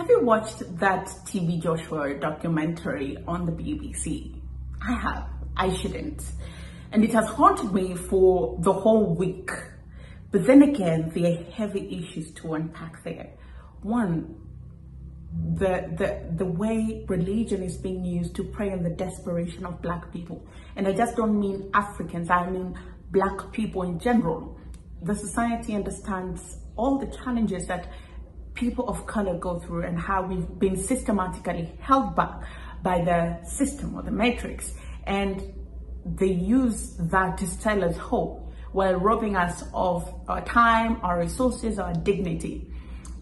Have you watched that TB Joshua documentary on the BBC? I have. I shouldn't. And it has haunted me for the whole week. But then again, there are heavy issues to unpack there. One, the, the, the way religion is being used to prey on the desperation of black people. And I just don't mean Africans, I mean black people in general. The society understands all the challenges that people of color go through and how we've been systematically held back by the system or the matrix. And they use that to sell us hope while robbing us of our time, our resources, our dignity.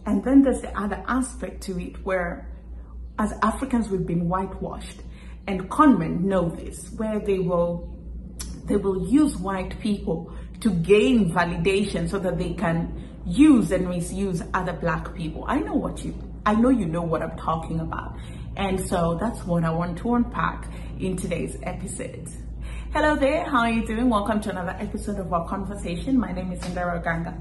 And then there's the other aspect to it where as Africans we've been whitewashed and conmen know this, where they will they will use white people to gain validation so that they can use and misuse other black people. I know what you I know you know what I'm talking about. And so that's what I want to unpack in today's episode. Hello there, how are you doing? Welcome to another episode of our conversation. My name is Ondiro Oganga.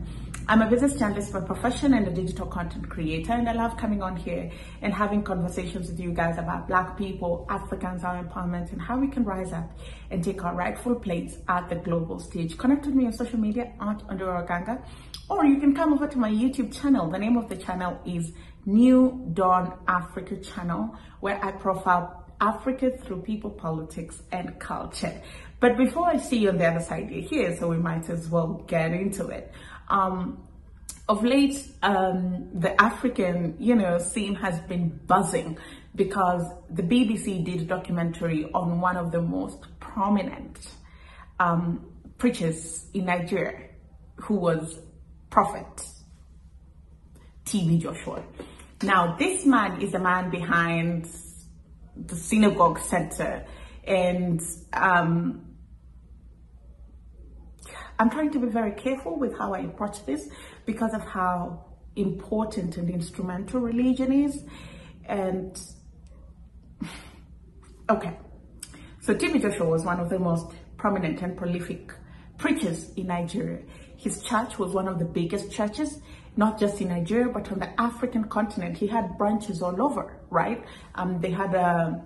I'm a business journalist by profession and a digital content creator, and I love coming on here and having conversations with you guys about Black people, Africans, our empowerment, and how we can rise up and take our rightful place at the global stage. Connect with me on social media at Ondiro Oganga, or you can come over to my YouTube channel. The name of the channel is New Dawn Africa Channel, where I profile Africa through people, politics, and culture. But before I see you on the other side, you're here, so we might as well get into it. Um, of late, um, the African, you know, scene has been buzzing because the BBC did a documentary on one of the most prominent um, preachers in Nigeria, who was Prophet TB Joshua. Now, this man is the man behind the synagogue center, and um, I'm trying to be very careful with how I approach this because of how important and instrumental religion is. And okay, so TB Joshua was one of the most prominent and prolific preachers in Nigeria. His church was one of the biggest churches, not just in Nigeria, but on the African continent. He had branches all over, right? Um, they had a, uh,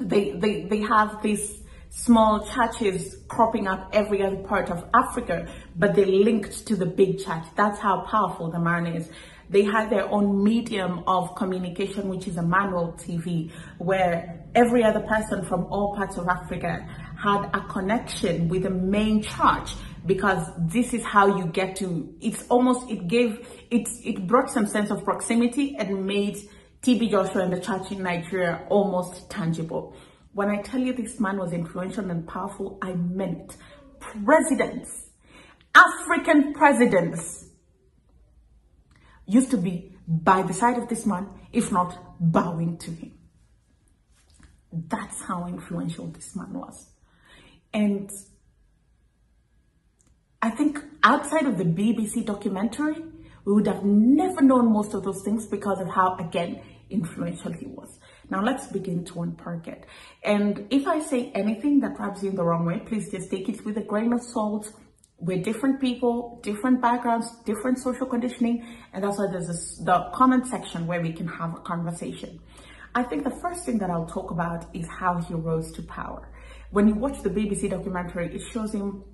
they, they, they have these small churches cropping up every other part of Africa, but they're linked to the big church. That's how powerful the man is. They had their own medium of communication, which is Emmanuel TV, where every other person from all parts of Africa had a connection with the main church because this is how you get to it's almost it gave it it brought some sense of proximity and made TB Joshua and the church in Nigeria almost tangible. When I tell you this man was influential and powerful, I meant presidents, African presidents used to be by the side of this man, if not bowing to him. That's how influential this man was. And I think outside of the BBC documentary, we would have never known most of those things because of how, again, influential he was. Now let's begin to unpack it. And if I say anything that rubs you in the wrong way, please just take it with a grain of salt. We're different people, different backgrounds, different social conditioning, and that's why there's this, the comment section where we can have a conversation. I think the first thing that I'll talk about is how he rose to power. When you watch the BBC documentary, it shows him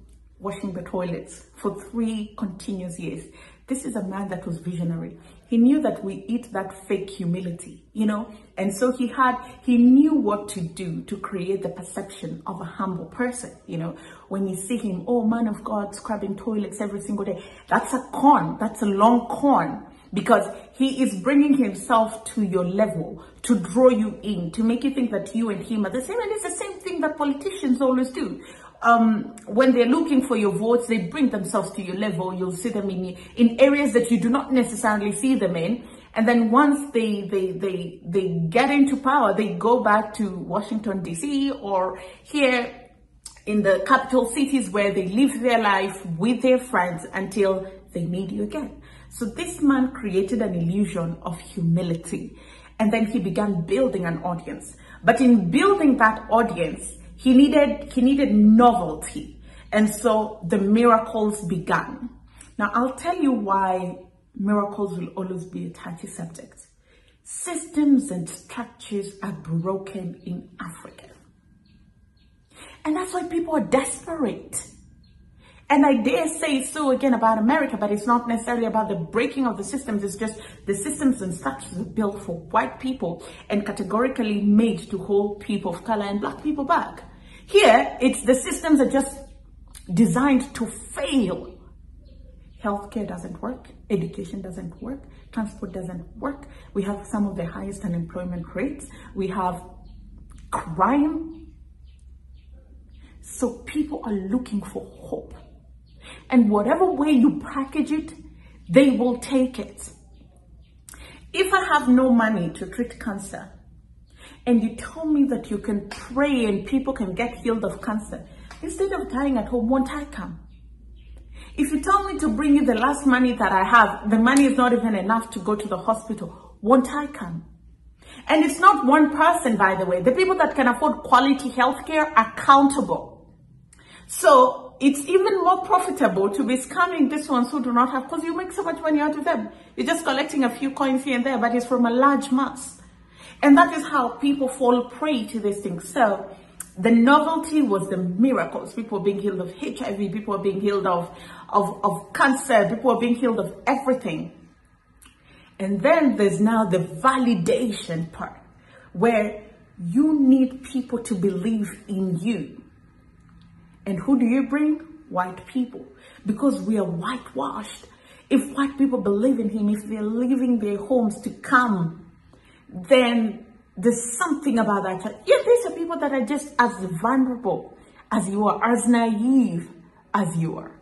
washing the toilets for three continuous years. This is a man that was visionary. He knew that we eat that fake humility, you know, and so he had, he knew what to do to create the perception of a humble person, you know. When you see him, oh, man of God, scrubbing toilets every single day, that's a con, that's a long con because he is bringing himself to your level to draw you in, to make you think that you and him are the same. And it's the same thing that politicians always do um, when they're looking for your votes, they bring themselves to your level. You'll see them in, in areas that you do not necessarily see them in. And then once they, they, they, they get into power, they go back to Washington, DC or here in the capital cities where they live their life with their friends until they need you again. So this man created an illusion of humility and then he began building an audience. But in building that audience, he needed, he needed novelty. And so the miracles began. Now I'll tell you why miracles will always be a touchy subject. Systems and structures are broken in Africa. And that's why people are desperate. And I dare say so again about America, but it's not necessarily about the breaking of the systems. It's just the systems and structures are built for white people and categorically made to hold people of color and black people back. Here, it's the systems are just designed to fail. Healthcare doesn't work. Education doesn't work. Transport doesn't work. We have some of the highest unemployment rates. We have crime. So people are looking for hope. And whatever way you package it, they will take it. If I have no money to treat cancer, and you tell me that you can pray and people can get healed of cancer, instead of dying at home, won't I come? If you tell me to bring you the last money that I have, the money is not even enough to go to the hospital, won't I come? And it's not one person, by the way. The people that can afford quality healthcare are accountable. So it's even more profitable to be scamming these ones who do not have, because you make so much money out of them. You're just collecting a few coins here and there, but it's from a large mass. And that is how people fall prey to these things. So the novelty was the miracles. People being healed of HIV, people being healed of, of, of cancer, people being healed of everything. And then there's now the validation part where you need people to believe in you. And who do you bring? White people. Because we are whitewashed. If white people believe in him, if they're leaving their homes to come, then there's something about that. Yeah, these are people that are just as vulnerable as you are, as naive as you are.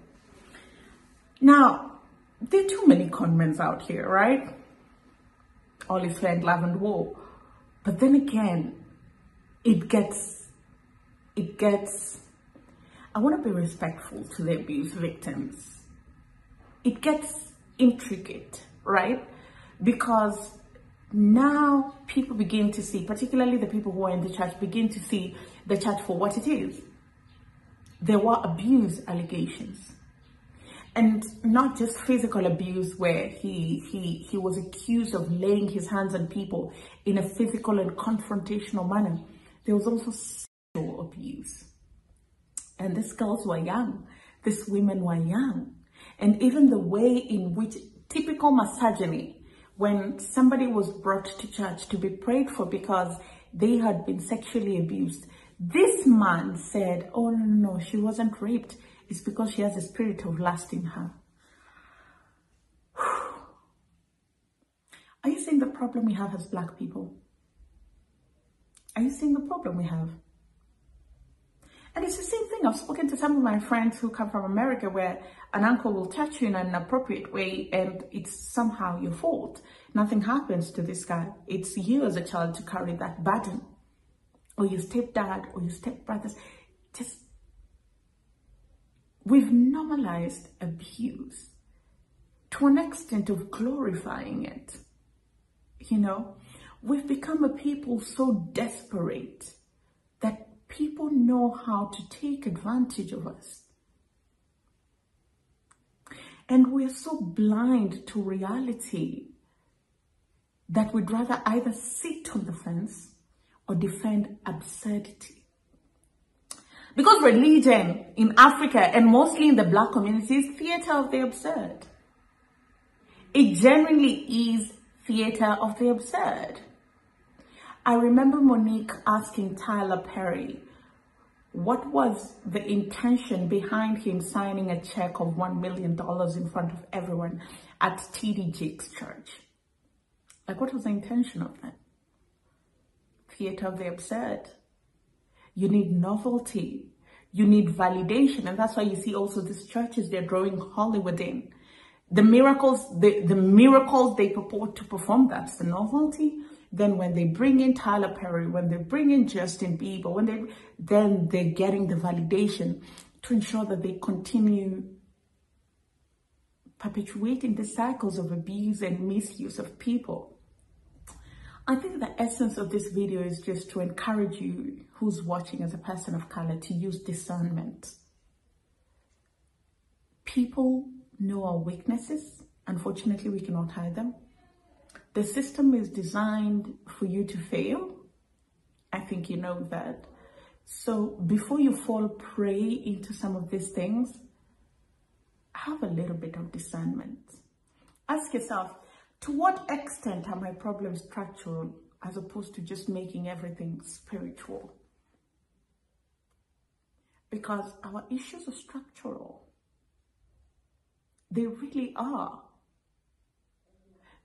Now, there are too many conmen out here, right? All is fair in love and war. But then again, it gets, it gets I want to be respectful to the abuse victims. It gets intricate, right? Because now people begin to see, particularly the people who are in the church, begin to see the church for what it is. There were abuse allegations. And not just physical abuse where he, he, he was accused of laying his hands on people in a physical and confrontational manner. There was also sexual abuse and these girls were young, these women were young. And even the way in which typical misogyny, when somebody was brought to church to be prayed for because they had been sexually abused, this man said, oh no, no, she wasn't raped. It's because she has a spirit of lust in her. Are you seeing the problem we have as black people? Are you seeing the problem we have? And it's the same thing. I've spoken to some of my friends who come from America where an uncle will touch you in an appropriate way and it's somehow your fault. Nothing happens to this guy. It's you as a child to carry that burden. Or your stepdad or your stepbrothers. Just, we've normalized abuse to an extent of glorifying it. You know, we've become a people so desperate people know how to take advantage of us. And we're so blind to reality that we'd rather either sit on the fence or defend absurdity. Because religion in Africa and mostly in the black community is theater of the absurd. It genuinely is theater of the absurd. I remember Mo'Nique asking Tyler Perry what was the intention behind him signing a check of $1 million in front of everyone at TD Jakes church? Like, what was the intention of that? Theater of the absurd. You need novelty. You need validation. And that's why you see also these churches, they're drawing Hollywood in. The miracles, the, the miracles they purport to perform, that's the novelty. Then when they bring in Tyler Perry, when they bring in Justin Bieber, when they then they're getting the validation to ensure that they continue perpetuating the cycles of abuse and misuse of people. I think the essence of this video is just to encourage you who's watching as a person of color to use discernment. People know our weaknesses. Unfortunately, we cannot hide them The system is designed for you to fail. I think you know that. So before you fall prey into some of these things, have a little bit of discernment. Ask yourself, to what extent are my problems structural as opposed to just making everything spiritual? Because our issues are structural. They really are.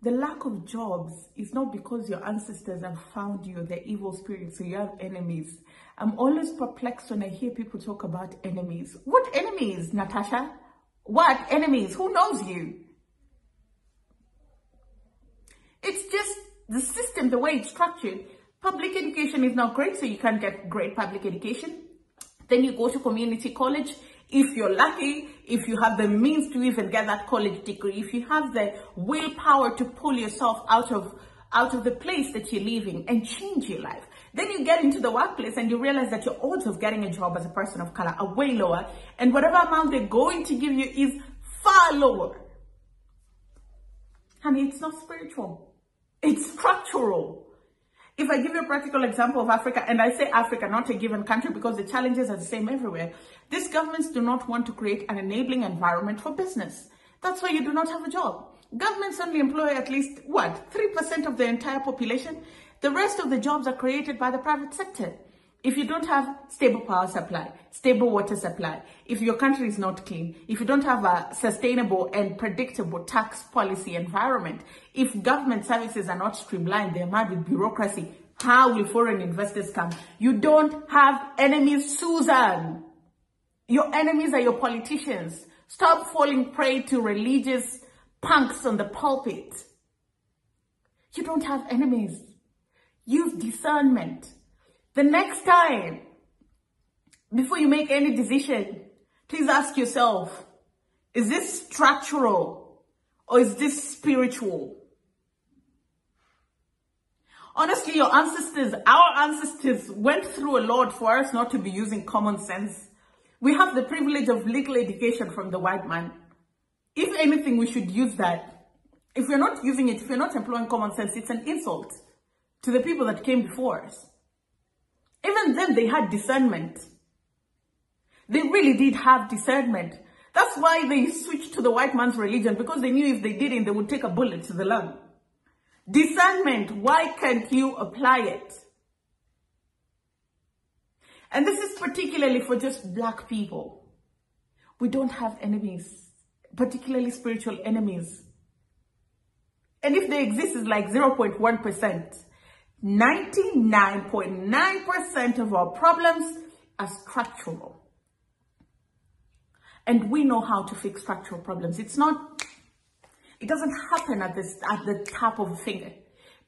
The lack of jobs is not because your ancestors have found you, the evil spirits, so you have enemies. I'm always perplexed when I hear people talk about enemies. What enemies, Natasha? What enemies? Who knows you? It's just the system, the way it's structured. Public education is not great, so you can't get great public education. Then you go to community college. If you're lucky, if you have the means to even get that college degree, if you have the willpower to pull yourself out of out of the place that you're living and change your life. Then you get into the workplace and you realize that your odds of getting a job as a person of color are way lower. And whatever amount they're going to give you is far lower. Honey, it's not spiritual. It's structural. If I give you a practical example of Africa, and I say Africa, not a given country, because the challenges are the same everywhere, these governments do not want to create an enabling environment for business. That's why you do not have a job. Governments only employ at least, what, 3% of the entire population? The rest of the jobs are created by the private sector. If you don't have stable power supply, stable water supply, if your country is not clean, if you don't have a sustainable and predictable tax policy environment, if government services are not streamlined, they're mad with bureaucracy, how will foreign investors come? You don't have enemies, Susan. Your enemies are your politicians. Stop falling prey to religious punks on the pulpit. You don't have enemies. Use discernment. The next time, before you make any decision, please ask yourself, is this structural or is this spiritual? Honestly, your ancestors, our ancestors went through a lot for us not to be using common sense. We have the privilege of legal education from the white man. If anything, we should use that. If we're not using it, if we're not employing common sense, it's an insult to the people that came before us. Even then, they had discernment. They really did have discernment. That's why they switched to the white man's religion because they knew if they didn't, they would take a bullet to the lung. Discernment, why can't you apply it? And this is particularly for just black people. We don't have enemies, particularly spiritual enemies. And if they exist, it's like 0.1%. 99.9% of our problems are structural. And we know how to fix structural problems. It's not, it doesn't happen at this, at the tap of a finger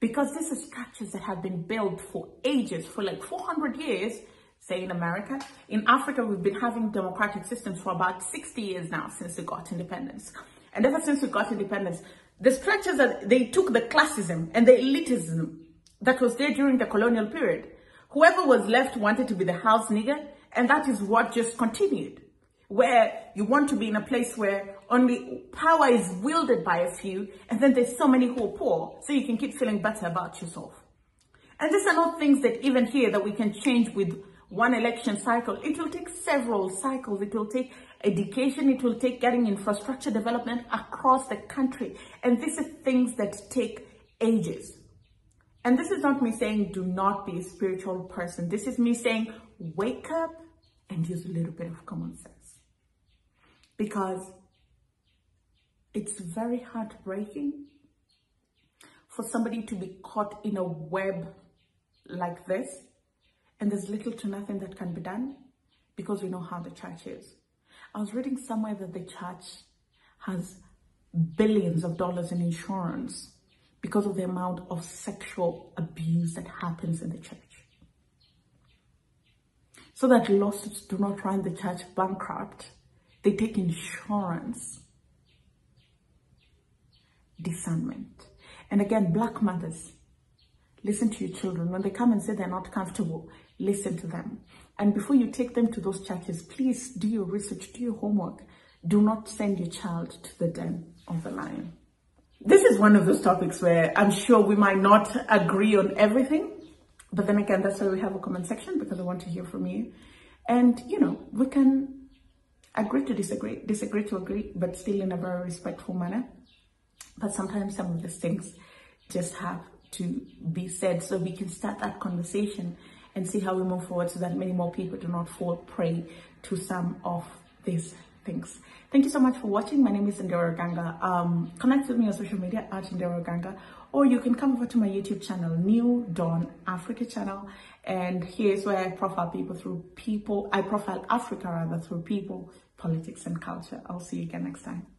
because these are structures that have been built for ages, for like 400 years, say in America. In Africa, we've been having democratic systems for about 60 years now since we got independence. And ever since we got independence, the structures that they took the classism and the elitism that was there during the colonial period. Whoever was left wanted to be the house nigger, and that is what just continued. Where you want to be in a place where only power is wielded by a few, and then there's so many who are poor, so you can keep feeling better about yourself. And these are not things that even here that we can change with one election cycle. It will take several cycles. It will take education. It will take getting infrastructure development across the country. And these are things that take ages. And this is not me saying do not be a spiritual person. This is me saying wake up and use a little bit of common sense. Because it's very heartbreaking for somebody to be caught in a web like this and there's little to nothing that can be done because we know how the church is. I was reading somewhere that the church has billions of dollars in insurance because of the amount of sexual abuse that happens in the church. So that lawsuits do not run the church bankrupt, they take insurance, discernment. And again, black mothers, listen to your children. When they come and say they're not comfortable, listen to them. And before you take them to those churches, please do your research, do your homework. Do not send your child to the den of the lion. This is one of those topics where I'm sure we might not agree on everything, but then again, that's why we have a comment section because I want to hear from you. And, you know, we can agree to disagree, disagree to agree, but still in a very respectful manner. But sometimes some of these things just have to be said so we can start that conversation and see how we move forward so that many more people do not fall prey to some of these things. Thank you so much for watching. My name is Ondiro Oganga. Um, connect with me on social media at Ondiro Oganga, or you can come over to my YouTube channel, New Dawn Africa channel. And here's where I profile people through people, I profile Africa rather through people, politics, and culture. I'll see you again next time.